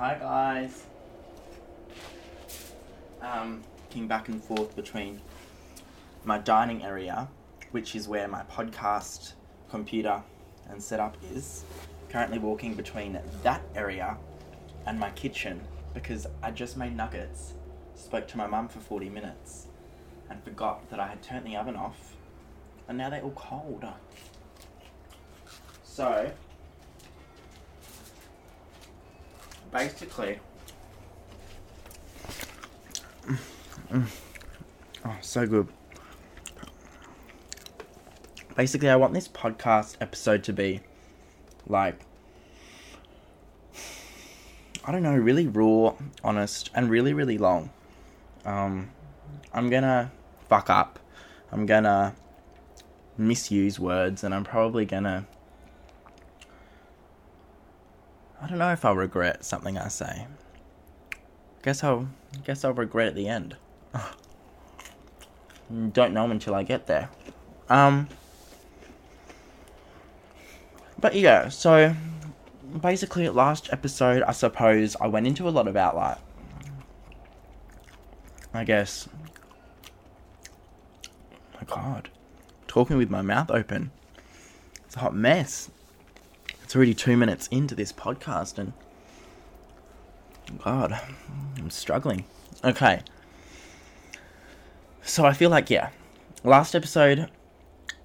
Hi guys. Um, looking back and forth between my dining area, which is where my podcast computer and setup is. Currently walking between that area and my kitchen because I just made nuggets. Spoke to my mum for 40 minutes and forgot that I had turned the oven off and now they're all cold. So, basically, oh, so good. Basically, I want this podcast episode to be like, I don't know, really raw, honest, and really, really long. Um, I'm gonna fuck up. I'm gonna misuse words, and I'm probably gonna. I don't know if I'll regret something I say. Guess I'll guess I'll regret at the end. don't know until I get there. Um. But yeah, so basically, last episode, I suppose I went into a lot about like, I guess. my God, talking with my mouth open. It's a hot mess. It's already two minutes into this podcast, and God, I'm struggling. Okay. So I feel like, yeah, last episode,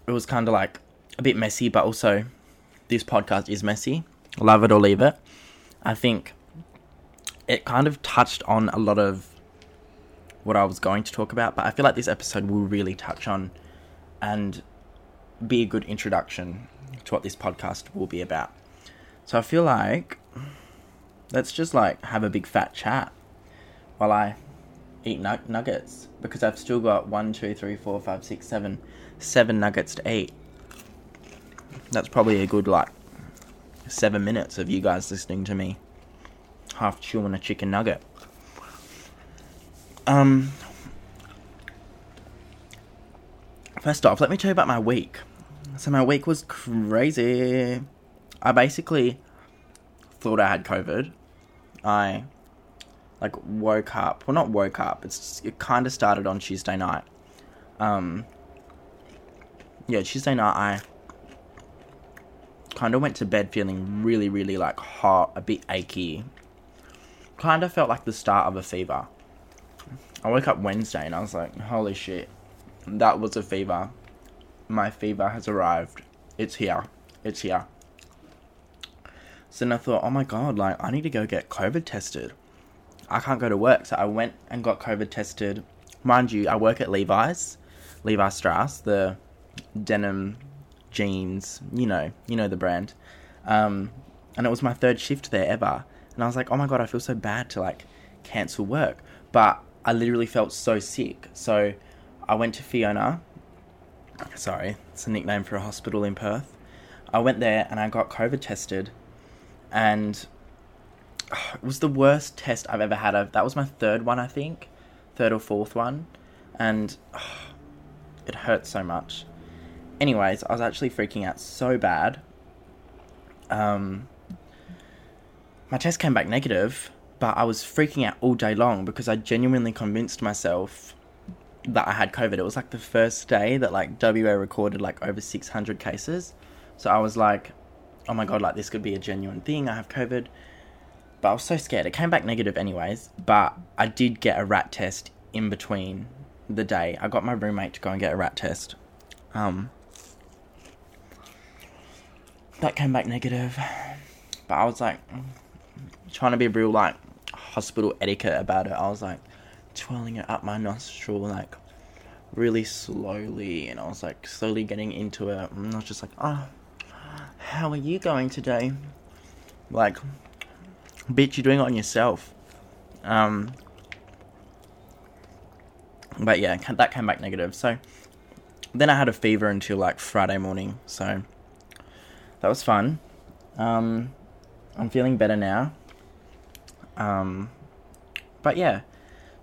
it was kind of like a bit messy, but also this podcast is messy. Love it or leave it. I think it kind of touched on a lot of what I was going to talk about, but I feel like this episode will really touch on and be a good introduction to what this podcast will be about. So I feel like let's just like have a big fat chat while I eat nug- nuggets because I've still got one, two, three, four, five, six, seven, seven nuggets to eat. That's probably a good like seven minutes of you guys listening to me half chewing a chicken nugget. Um, first off, let me tell you about my week. So my week was crazy. I basically thought I had COVID. I like woke up. Well, not woke up. It's it kind of started on Tuesday night. Um, yeah, Tuesday night I kind of went to bed feeling really, really like hot, a bit achy. Kind of felt like the start of a fever. I woke up Wednesday and I was like, holy shit, that was a fever. My fever has arrived. It's here. It's here. So then I thought, oh my god, like, I need to go get COVID tested. I can't go to work. So I went and got COVID tested. Mind you, I work at Levi's, Levi Strauss, the denim jeans, you know, you know the brand. Um, and it was my third shift there ever. And I was like, oh my god, I feel so bad to like cancel work. But I literally felt so sick. So I went to Fiona. Sorry, it's a nickname for a hospital in Perth. I went there and I got COVID tested. And oh, it was the worst test I've ever had. That was my third one, I think. Third or fourth one. And oh, it hurt so much anyways, I was actually freaking out so bad. Um, my test came back negative, but I was freaking out all day long because I genuinely convinced myself that I had COVID. It was like the first day that like WA recorded like over 600 cases. So I was like, oh my god, like this could be a genuine thing. I have COVID. But I was so scared. It came back negative anyways, but I did get a RAT test in between the day. I got my roommate to go and get a RAT test. Um, that came back negative. But I was like trying to be real like hospital etiquette about it. I was like twirling it up my nostril like really slowly and I was like slowly getting into it and I was just like, Oh how are you going today? Like bitch you're doing it on yourself. Um but yeah, that came back negative. So then I had a fever until like Friday morning. So that was fun. Um, I'm feeling better now. Um, but yeah.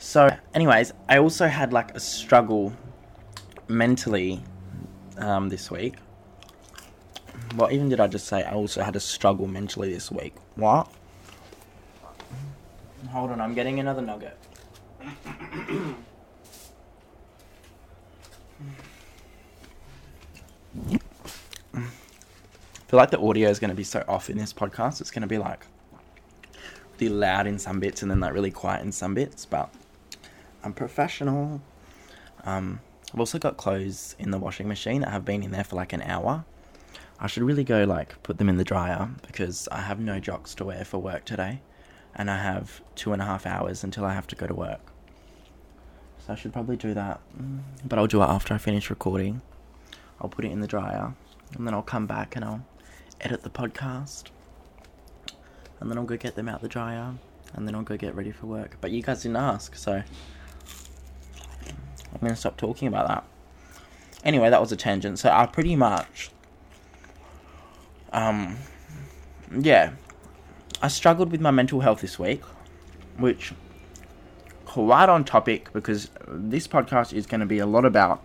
So, anyways, I also had like a struggle mentally um, this week. What even did I just say? I also had a struggle mentally this week. What? Hold on, I'm getting another nugget. I feel like the audio is going to be so off in this podcast. It's going to be like really loud in some bits and then like really quiet in some bits, but I'm professional. Um, I've also got clothes in the washing machine that have been in there for like an hour. I should really go like put them in the dryer because I have no jocks to wear for work today and I have two and a half hours until I have to go to work. So I should probably do that. But I'll do it after I finish recording. I'll put it in the dryer and then I'll come back and I'll edit the podcast. And then I'll go get them out the dryer and then I'll go get ready for work. But you guys didn't ask, so going to stop talking about that. Anyway, that was a tangent. So I pretty much um yeah, I struggled with my mental health this week, which quite on topic because this podcast is going to be a lot about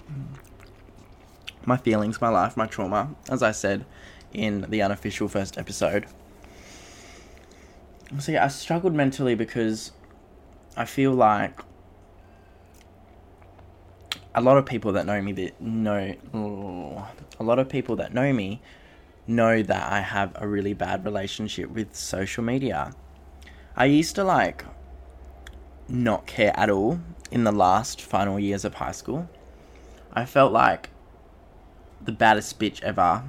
my feelings, my life, my trauma, as I said in the unofficial first episode. So yeah, I struggled mentally because I feel like a lot of people that know me that know a lot of people that know me know that I have a really bad relationship with social media. I used to like not care at all in the last final years of high school. I felt like the baddest bitch ever.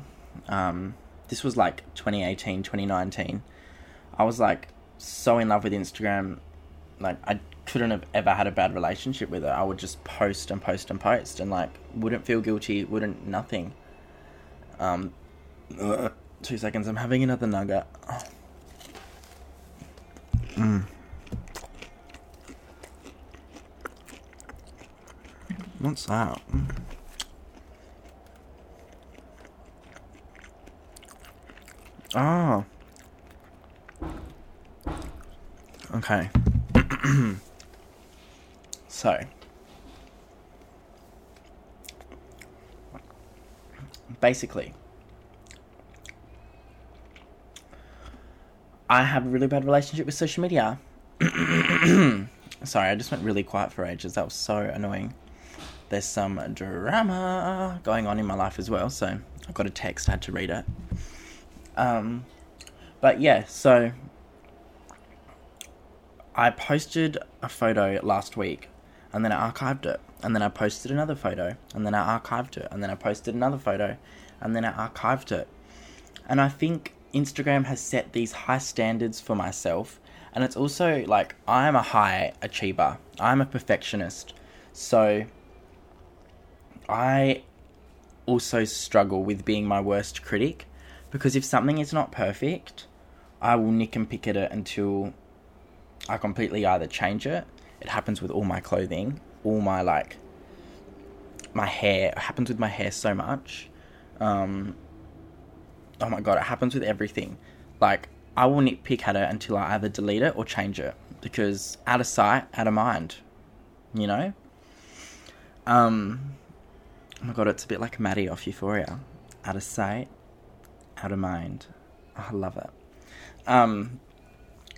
Um, this was like 2018, 2019. I was like so in love with Instagram. Like, I couldn't have ever had a bad relationship with it. I would just post and post and post and like wouldn't feel guilty, wouldn't nothing. Um, uh, two seconds. I'm having another nugget. Mm. What's that? Ah. Okay. so. Basically, I have a really bad relationship with social media. Sorry, I just went really quiet for ages. That was so annoying. There's some drama going on in my life as well, so I got a text, I had to read it. Um, but yeah, so I posted a photo last week and then I archived it. And then I posted another photo and then I archived it. And then I posted another photo and then I archived it. And I think Instagram has set these high standards for myself. And it's also like I'm a high achiever, I'm a perfectionist. So I also struggle with being my worst critic because if something is not perfect, I will nick and pick at it until I completely either change it. It happens with all my clothing, all my like my hair. It happens with my hair so much. Um, oh my god, it happens with everything. Like, I will nitpick at it until I either delete it or change it because out of sight, out of mind. You know. Um. Oh my god, it's a bit like Maddy off Euphoria. Out of sight, out of mind. Oh, I love it. Um,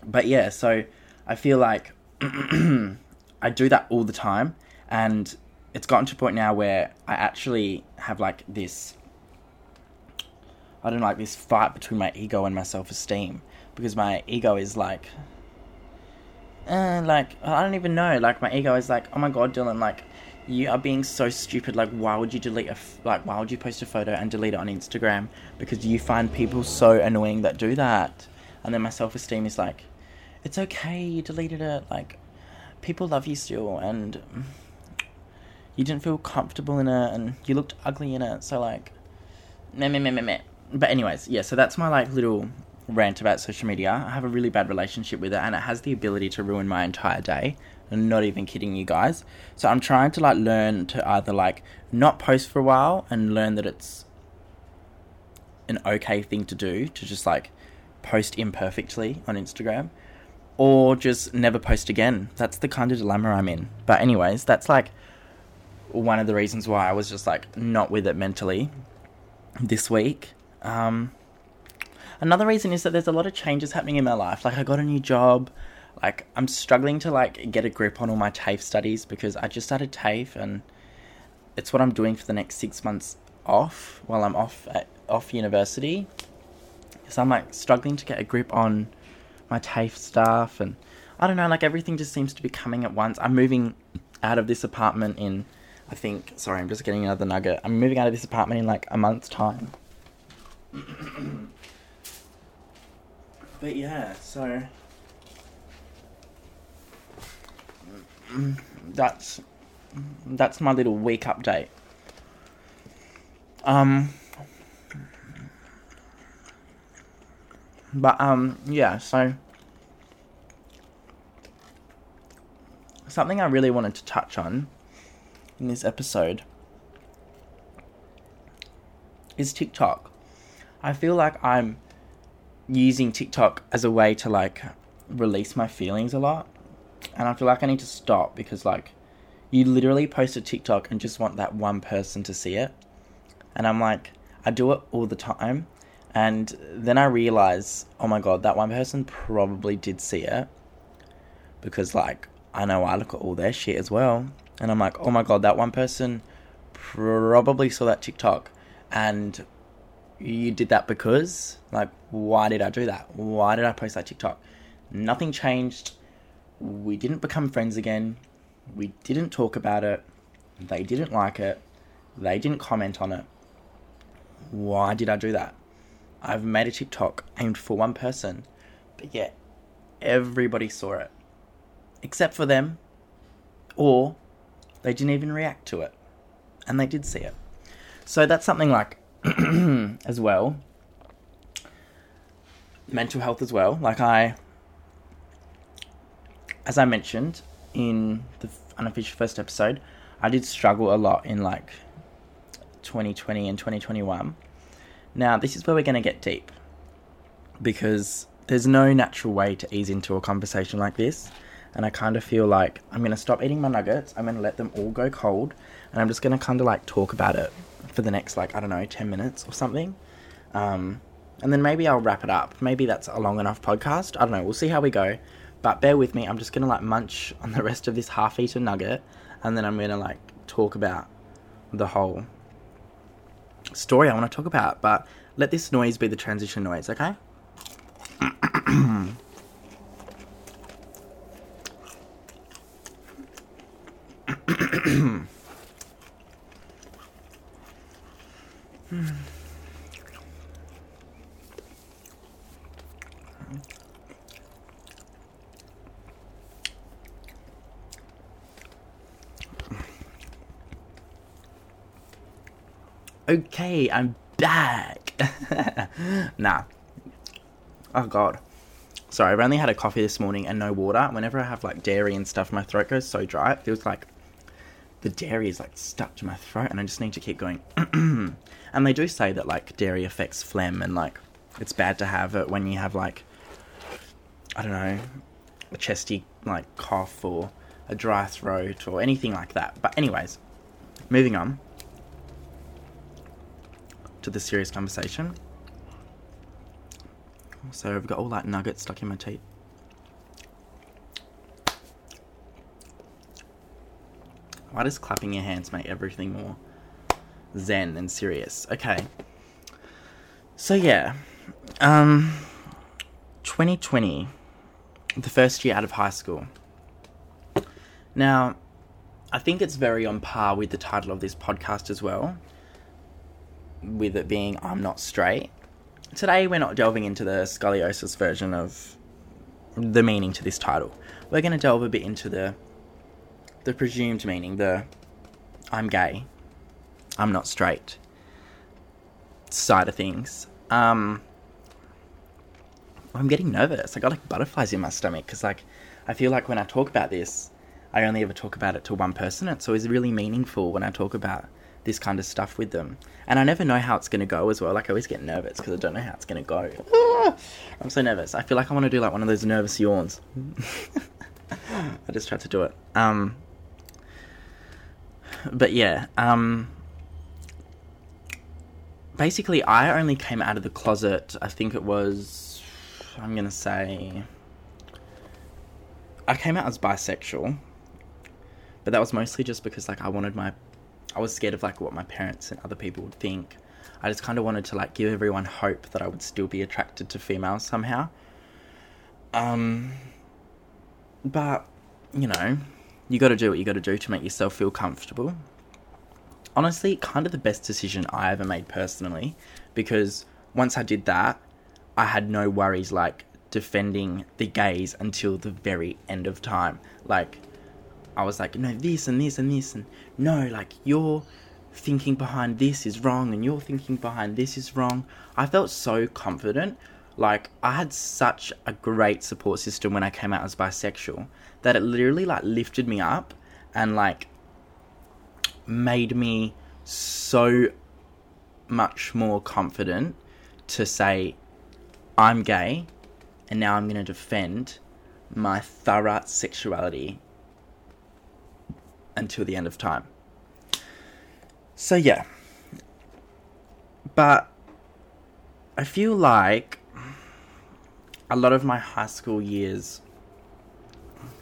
but yeah, so I feel like I do that all the time, and it's gotten to a point now where I actually have like this I don't know, like this fight between my ego and my self esteem because my ego is like, uh, like I don't even know. Like my ego is like, oh my god, Dylan, like you are being so stupid. Like why would you delete a f- like why would you post a photo and delete it on Instagram because you find people so annoying that do that. And then my self esteem is like, it's okay, you deleted it. Like people love you still, and you didn't feel comfortable in it, and you looked ugly in it. So like, meh meh meh meh meh but anyways, yeah. So that's my like little rant about social media. I have a really bad relationship with it, and it has the ability to ruin my entire day. I'm not even kidding you guys. So I'm trying to like learn to either like not post for a while and learn that it's an okay thing to do to just like post imperfectly on Instagram or just never post again. That's the kind of dilemma I'm in. But anyways, that's like one of the reasons why I was just like not with it mentally this week. Um, another reason is that there's a lot of changes happening in my life. Like I got a new job. like I'm struggling to like get a grip on all my TAFE studies because I just started TAFE and it's what I'm doing for the next six months off while I'm off at off university. So I'm like struggling to get a grip on my TAFE stuff and I don't know, like everything just seems to be coming at once. I'm moving out of this apartment in I think sorry, I'm just getting another nugget. I'm moving out of this apartment in like a month's time. but yeah, so that's that's my little week update. Um, but um, yeah. So something I really wanted to touch on in this episode is TikTok. I feel like I'm using TikTok as a way to like release my feelings a lot. And I feel like I need to stop because like you literally post a TikTok and just want that one person to see it. And I'm like, I do it all the time. And then I realize, oh my god, that one person probably did see it. Because, like, I know I look at all their shit as well. And I'm like, oh my god, that one person probably saw that TikTok. And you did that because? Like, why did I do that? Why did I post that TikTok? Nothing changed. We didn't become friends again. We didn't talk about it. They didn't like it. They didn't comment on it. Why did I do that? I've made a TikTok aimed for one person, but yet everybody saw it. Except for them, or they didn't even react to it. And they did see it. So that's something like, as well, mental health as well. Like, I, as I mentioned in the unofficial first episode, I did struggle a lot in like 2020 and 2021. Now, this is where we're going to get deep because there's no natural way to ease into a conversation like this. And I kind of feel like I'm going to stop eating my nuggets, I'm going to let them all go cold, and I'm just going to kind of like talk about it for the next, like, I don't know, 10 minutes or something. Um, and then maybe I'll wrap it up. Maybe that's a long enough podcast. I don't know. We'll see how we go. But bear with me. I'm just going to like munch on the rest of this half eaten nugget, and then I'm going to like talk about the whole story I want to talk about, but let this noise be the transition noise, okay? Hmm. Okay, I'm back. nah. Oh god. Sorry, I've only had a coffee this morning and no water. Whenever I have like dairy and stuff, my throat goes so dry. It feels like the dairy is like stuck to my throat and I just need to keep going. and they do say that like dairy affects phlegm and like it's bad to have it when you have like I don't know, a chesty like cough or a dry throat or anything like that. But anyways, moving on to the serious conversation. So I've got all that nugget stuck in my teeth. Why does clapping your hands make everything more zen and serious? Okay. So yeah, um, 2020, the first year out of high school. Now, I think it's very on par with the title of this podcast as well with it being I'm not straight. Today we're not delving into the scoliosis version of the meaning to this title. We're going to delve a bit into the the presumed meaning, the I'm gay, I'm not straight side of things. Um, I'm getting nervous. I got like butterflies in my stomach because like I feel like when I talk about this, I only ever talk about it to one person. It's always really meaningful when I talk about this kind of stuff with them. And I never know how it's going to go as well. Like, I always get nervous because I don't know how it's going to go. Ah, I'm so nervous. I feel like I want to do like one of those nervous yawns. I just tried to do it. Um, but yeah, um, basically, I only came out of the closet, I think it was, I'm going to say, I came out as bisexual, but that was mostly just because like I wanted my, I was scared of like what my parents and other people would think. I just kind of wanted to like give everyone hope that I would still be attracted to females somehow. Um, but you know, you got to do what you got to do to make yourself feel comfortable. Honestly, kind of the best decision I ever made personally, because once I did that, I had no worries like defending the gays until the very end of time. Like, I was like, no, this and this and this, and no, like, you're thinking behind this is wrong, and you're thinking behind this is wrong. I felt so confident. Like, I had such a great support system when I came out as bisexual that it literally, like, lifted me up and, like, made me so much more confident to say, I'm gay, and now I'm going to defend my thorough sexuality until the end of time. So, yeah. But I feel like a lot of my high school years,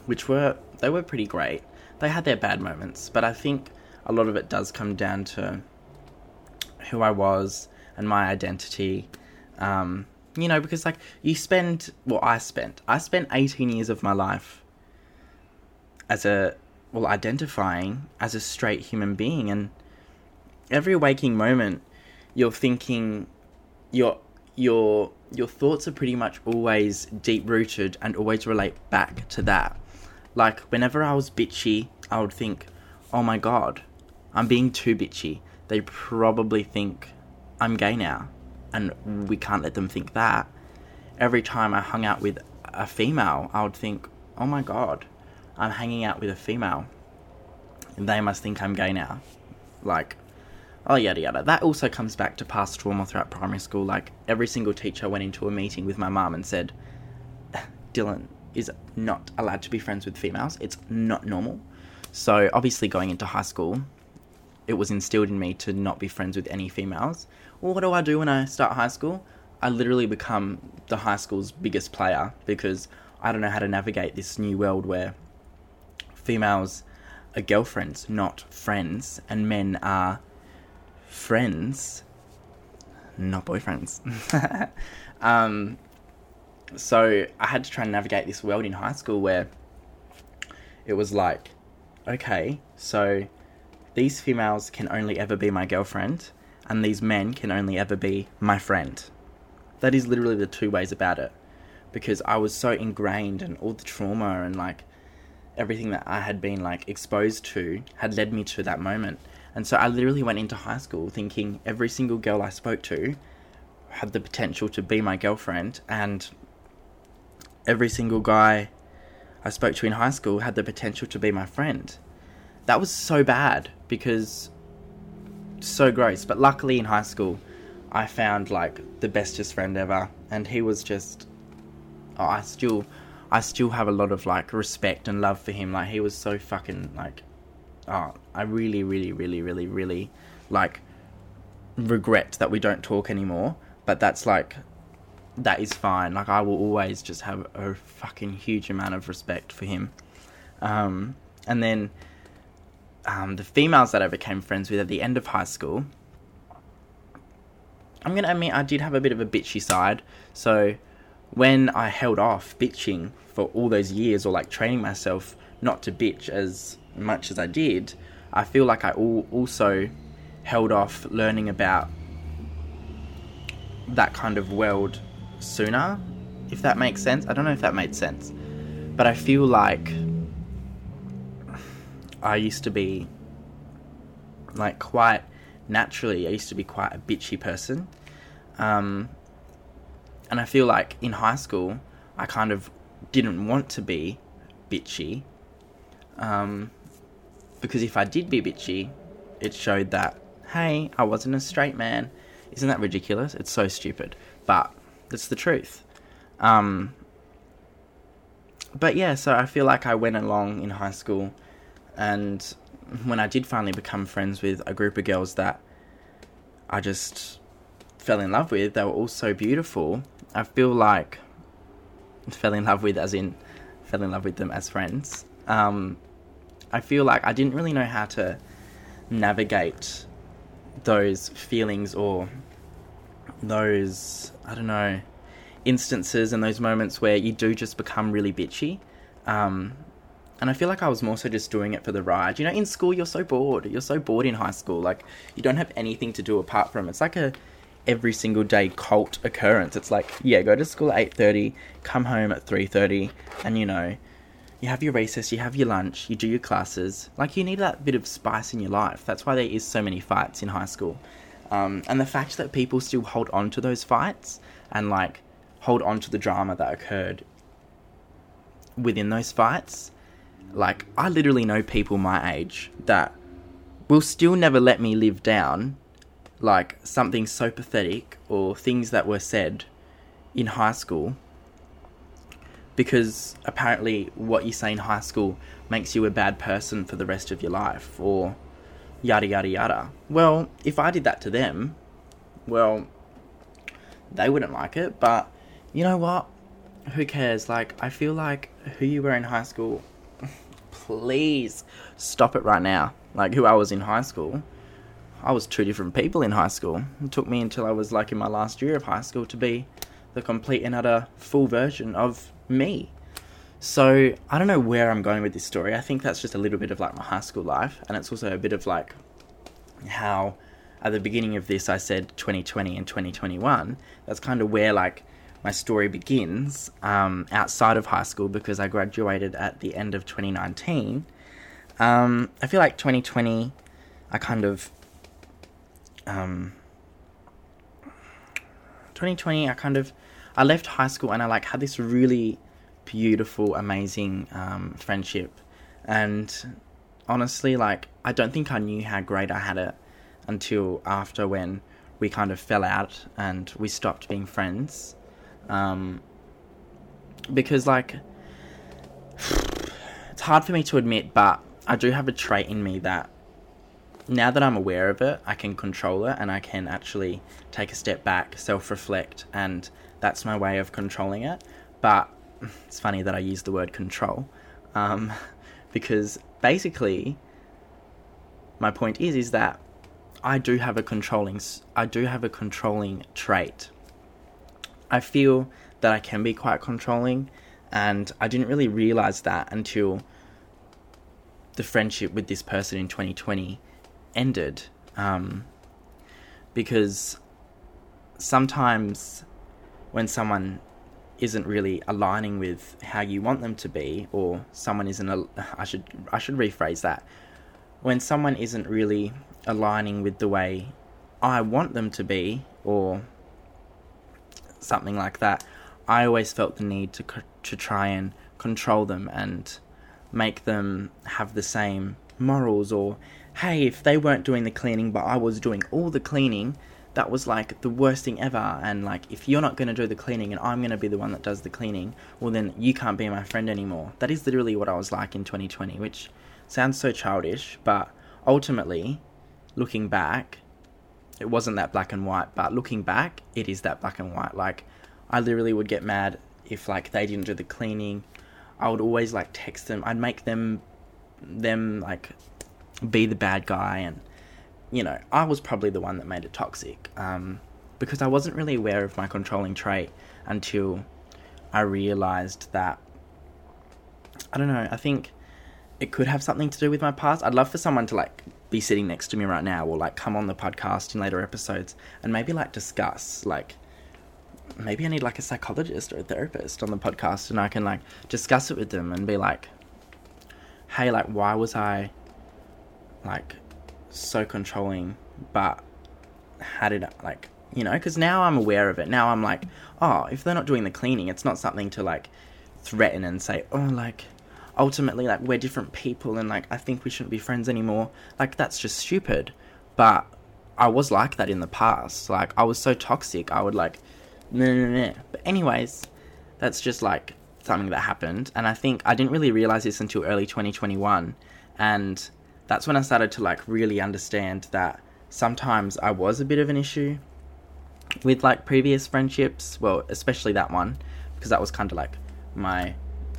which were, they were pretty great, they had their bad moments, but I think a lot of it does come down to who I was and my identity. Um, you know, because like you spend, well, I spent, I spent 18 years of my life as a, well, identifying as a straight human being, and every waking moment, you're thinking, your your your thoughts are pretty much always deep rooted and always relate back to that. Like whenever I was bitchy, I would think, "Oh my god, I'm being too bitchy. They probably think I'm gay now." and we can't let them think that. Every time I hung out with a female, I would think, oh my god, I'm hanging out with a female. They must think I'm gay now. Like, oh, yada yada. That also comes back to past trauma throughout primary school. Like, every single teacher went into a meeting with my mum and said, Dylan is not allowed to be friends with females. It's not normal. So, obviously, going into high school, it was instilled in me to not be friends with any females, well, what do I do when I start high school? I literally become the high school's biggest player because I don't know how to navigate this new world where females are girlfriends, not friends, and men are friends, not boyfriends. um, so I had to try and navigate this world in high school where it was like, okay, so these females can only ever be my girlfriend and these men can only ever be my friend. That is literally the two ways about it. Because I was so ingrained and all the trauma and like everything that I had been like exposed to had led me to that moment. And so I literally went into high school thinking every single girl I spoke to had the potential to be my girlfriend and every single guy I spoke to in high school had the potential to be my friend. That was so bad because so gross. But luckily in high school, I found like the bestest friend ever, and he was just. Oh, I still, I still have a lot of like respect and love for him. Like he was so fucking like. Oh, I really, really, really, really, really, like, regret that we don't talk anymore. But that's like, that is fine. Like I will always just have a fucking huge amount of respect for him. Um, and then um, the females that I became friends with at the end of high school, I'm gonna admit I did have a bit of a bitchy side. So when I held off bitching for all those years, or like training myself not to bitch as much as I did, I feel like I also held off learning about that kind of world sooner, if that makes sense. I don't know if that made sense, but I feel like I used to be like quite naturally. I used to be quite a bitchy person, um, and I feel like in high school I kind of didn't want to be bitchy, um, because if I did be bitchy, it showed that hey, I wasn't a straight man. Isn't that ridiculous? It's so stupid, but it's the truth. Um, but yeah, so I feel like I went along in high school and when I did finally become friends with a group of girls that I just fell in love with, they were all so beautiful. I feel like fell in love with, as in fell in love with them as friends. Um, I feel like I didn't really know how to navigate those feelings or those I don't know instances and those moments where you do just become really bitchy. Um, and I feel like I was more so just doing it for the ride. You know, in school you're so bored. You're so bored in high school. Like you don't have anything to do apart from it's like a every single day cult occurrence. It's like, yeah, go to school at 8:30, come home at 3:30, and you know, you have your recess, you have your lunch, you do your classes. Like you need that bit of spice in your life. That's why there is so many fights in high school. Um, and the fact that people still hold on to those fights and like hold on to the drama that occurred within those fights. Like, I literally know people my age that will still never let me live down like something so pathetic or things that were said in high school because apparently what you say in high school makes you a bad person for the rest of your life or yada yada yada. Well, if I did that to them, well, they wouldn't like it, but you know what? Who cares? Like, I feel like who you were in high school, please stop it right now. Like, who I was in high school, I was two different people in high school. It took me until I was like in my last year of high school to be the complete and utter full version of me. So, I don't know where I'm going with this story. I think that's just a little bit of like my high school life, and it's also a bit of like how at the beginning of this I said 2020 and 2021. That's kind of where like my story begins um, outside of high school because I graduated at the end of 2019. Um, I feel like 2020, I kind of. Um, 2020, I kind of. I left high school and I like had this really beautiful, amazing um, friendship. And honestly, like, I don't think I knew how great I had it until after when we kind of fell out and we stopped being friends. Um, because, like, it's hard for me to admit, but I do have a trait in me that now that I'm aware of it, I can control it and I can actually take a step back, self reflect, and that's my way of controlling it. But it's funny that I use the word control um, because basically, my point is is that I do have a controlling I do have a controlling trait I feel that I can be quite controlling, and I didn't really realize that until the friendship with this person in 2020 ended. Um, because sometimes when someone isn't really aligning with how you want them to be, or someone isn't, I should I should rephrase that. When someone isn't really aligning with the way I want them to be, or something like that, I always felt the need to to try and control them and make them have the same morals or hey, if they weren't doing the cleaning but I was doing all the cleaning, that was like the worst thing ever and like if you're not going to do the cleaning and I'm going to be the one that does the cleaning, well then you can't be my friend anymore. That is literally what I was like in 2020, which sounds so childish, but ultimately looking back, it wasn't that black and white, but looking back, it is that black and white. Like, I literally would get mad if like they didn't do the cleaning. I would always like text them. I'd make them, them like, be the bad guy, and you know, I was probably the one that made it toxic. Um, because I wasn't really aware of my controlling trait until I realized that. I don't know. I think it could have something to do with my past. I'd love for someone to like be sitting next to me right now or like come on the podcast in later episodes and maybe like discuss like maybe I need like a psychologist or a therapist on the podcast and I can like discuss it with them and be like hey like why was I like so controlling but how did I, like you know because now I'm aware of it now I'm like oh if they're not doing the cleaning it's not something to like threaten and say oh like ultimately like we're different people and like I think we shouldn't be friends anymore. Like that's just stupid. But I was like that in the past. Like I was so toxic. I would like nah, nah, nah. But anyways, that's just like something that happened and I think I didn't really realize this until early 2021 and that's when I started to like really understand that sometimes I was a bit of an issue with like previous friendships, well, especially that one because that was kind of like my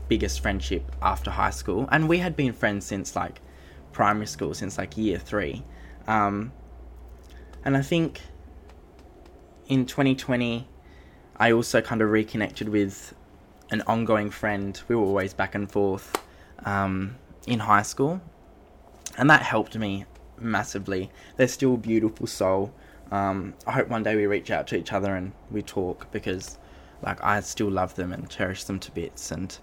biggest friendship after high school, and we had been friends since like primary school, since like year three. Um, and I think in 2020, I also kind of reconnected with an ongoing friend. We were always back and forth um, in high school, and that helped me massively. They're still a beautiful soul. Um, I hope one day we reach out to each other and we talk because, like, I still love them and cherish them to bits. And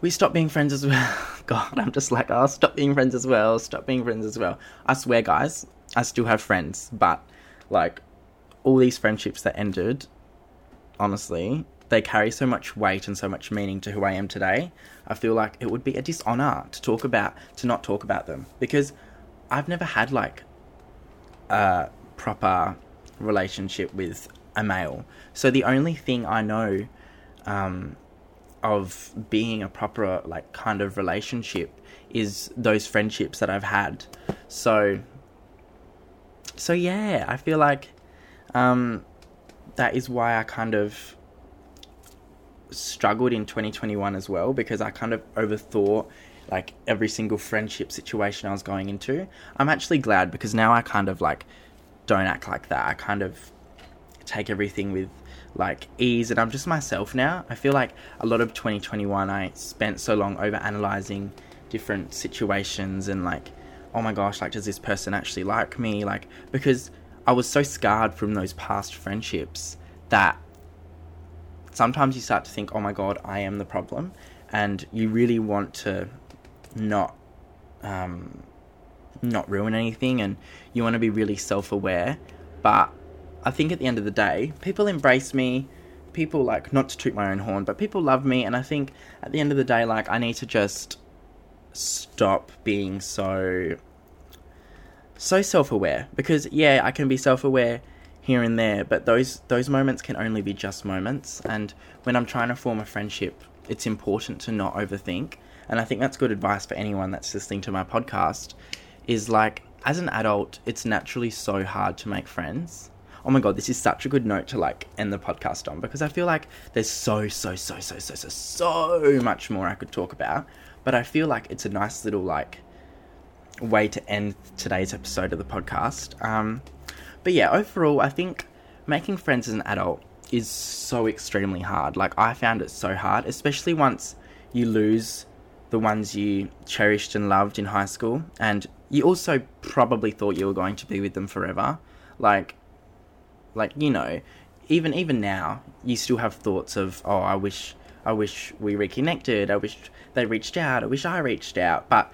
we stopped being friends as well. God, I'm just like, oh, stop being friends as well. Stop being friends as well. I swear, guys, I still have friends, but like, all these friendships that ended, honestly, they carry so much weight and so much meaning to who I am today. I feel like it would be a dishonor to talk about, to not talk about them because I've never had like a proper relationship with a male. So the only thing I know um, of being a proper like kind of relationship is those friendships that I've had. So so yeah, I feel like um, that is why I kind of struggled in 2021 as well because I kind of overthought like every single friendship situation I was going into. I'm actually glad because now I kind of like don't act like that. I kind of take everything with like ease and I'm just myself now. I feel like a lot of 2021 I spent so long over analyzing different situations and like oh my gosh, like does this person actually like me? Like because I was so scarred from those past friendships that sometimes you start to think, oh my god, I am the problem, and you really want to not um, not ruin anything, and you want to be really self aware. But I think at the end of the day, people embrace me. People like not to toot my own horn, but people love me, and I think at the end of the day, like I need to just stop being so so self-aware because yeah i can be self-aware here and there but those those moments can only be just moments. And when i'm trying to form a friendship it's important to not overthink. And i think that's good advice for anyone that's listening to my podcast is like as an adult it's naturally so hard to make friends. Oh my god this is such a good note to like end the podcast on because i feel like there's so so so so so so so much more i could talk about. But i feel like it's a nice little like way to end today's episode of the podcast. Um, but yeah, overall, I think making friends as an adult is so extremely hard. Like, I found it so hard, especially once you lose the ones you cherished and loved in high school, and you also probably thought you were going to be with them forever. Like, like you know, even even now, you still have thoughts of, oh, I wish, I wish we reconnected. I wish they reached out. I wish I reached out. But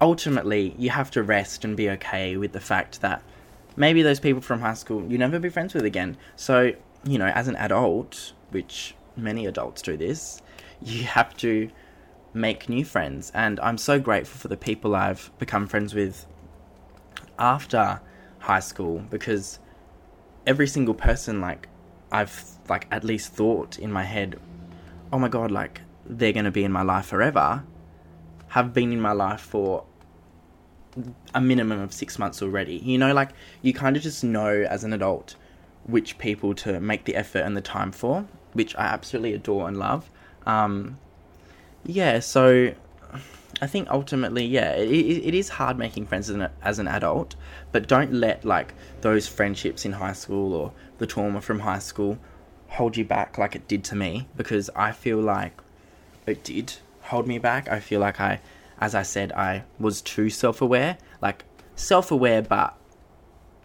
ultimately, you have to rest and be okay with the fact that maybe those people from high school you never be friends with again. So, you know, as an adult, which many adults do this, you have to make new friends. And I'm so grateful for the people I've become friends with after high school because every single person, like, I've, like, at least thought in my head, oh my god, like, they're going to be in my life forever, have been in my life for a minimum of six months already. You know, like you kind of just know as an adult which people to make the effort and the time for, which I absolutely adore and love. Um, yeah, so I think ultimately, yeah, it, it is hard making friends as an, as an adult, but don't let like those friendships in high school or the trauma from high school hold you back like it did to me because I feel like it did hold me back. I feel like I as I said, I was too self aware. Like, self aware, but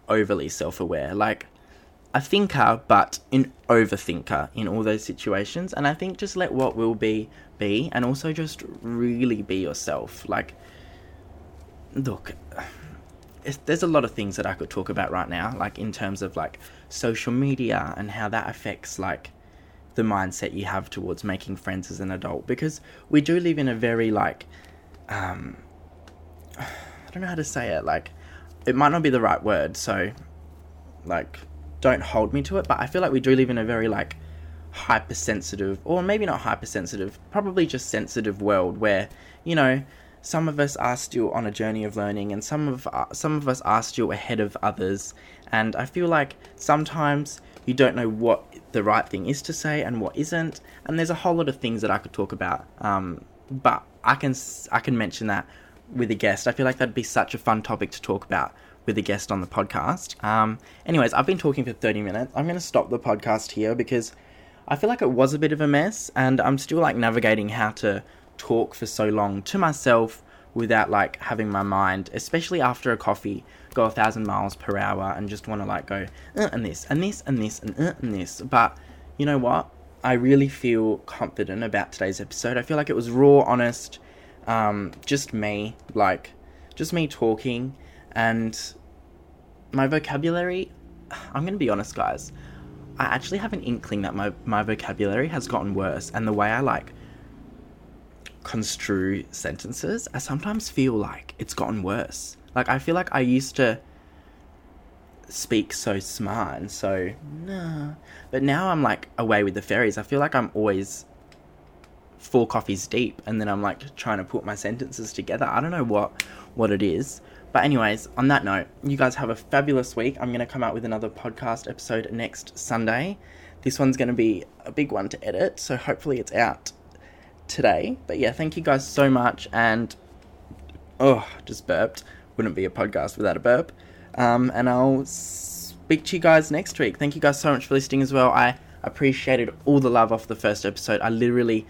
overly self aware. Like, a thinker, but an overthinker in all those situations. And I think just let what will be be, and also just really be yourself. Like, look, there's a lot of things that I could talk about right now, like in terms of like social media and how that affects like the mindset you have towards making friends as an adult because we do live in a very like um, I don't know how to say it. Like, it might not be the right word, so like, don't hold me to it. But I feel like we do live in a very like hypersensitive, or maybe not hypersensitive, probably just sensitive world where you know some of us are still on a journey of learning, and some of uh, some of us are still ahead of others. And I feel like sometimes you don't know what the right thing is to say and what isn't. And there's a whole lot of things that I could talk about. Um, but I can I can mention that with a guest. I feel like that'd be such a fun topic to talk about with a guest on the podcast. Um, anyways, I've been talking for 30 minutes. I'm going to stop the podcast here because I feel like it was a bit of a mess and I'm still like navigating how to talk for so long to myself without like having my mind, especially after a coffee, go a thousand miles per hour and just want to like go uh, and this and this and this and uh, and this. But you know what? I really feel confident about today's episode. I feel like it was raw, honest, um, just me, like just me talking, and my vocabulary. I'm gonna be honest, guys. I actually have an inkling that my my vocabulary has gotten worse, and the way I like construe sentences, I sometimes feel like it's gotten worse. Like I feel like I used to speak so smart and so nah, but now I'm like away with the fairies. I feel like I'm always four coffees deep, and then I'm like trying to put my sentences together. I don't know what what it is. But anyways, on that note, you guys have a fabulous week. I'm gonna come out with another podcast episode next Sunday. This one's gonna be a big one to edit, so hopefully it's out today. But yeah, thank you guys so much. And oh, just burped. Wouldn't be a podcast without a burp. Um, and I'll speak to you guys next week. Thank you guys so much for listening as well. I appreciated all the love off the first episode. I literally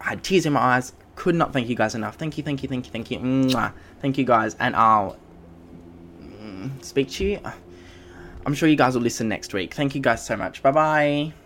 had tears in my eyes. Could not thank you guys enough. Thank you, thank you, thank you, thank you. Mwah. Thank you guys. And I'll mm, speak to you. I'm sure you guys will listen next week. Thank you guys so much. Bye bye.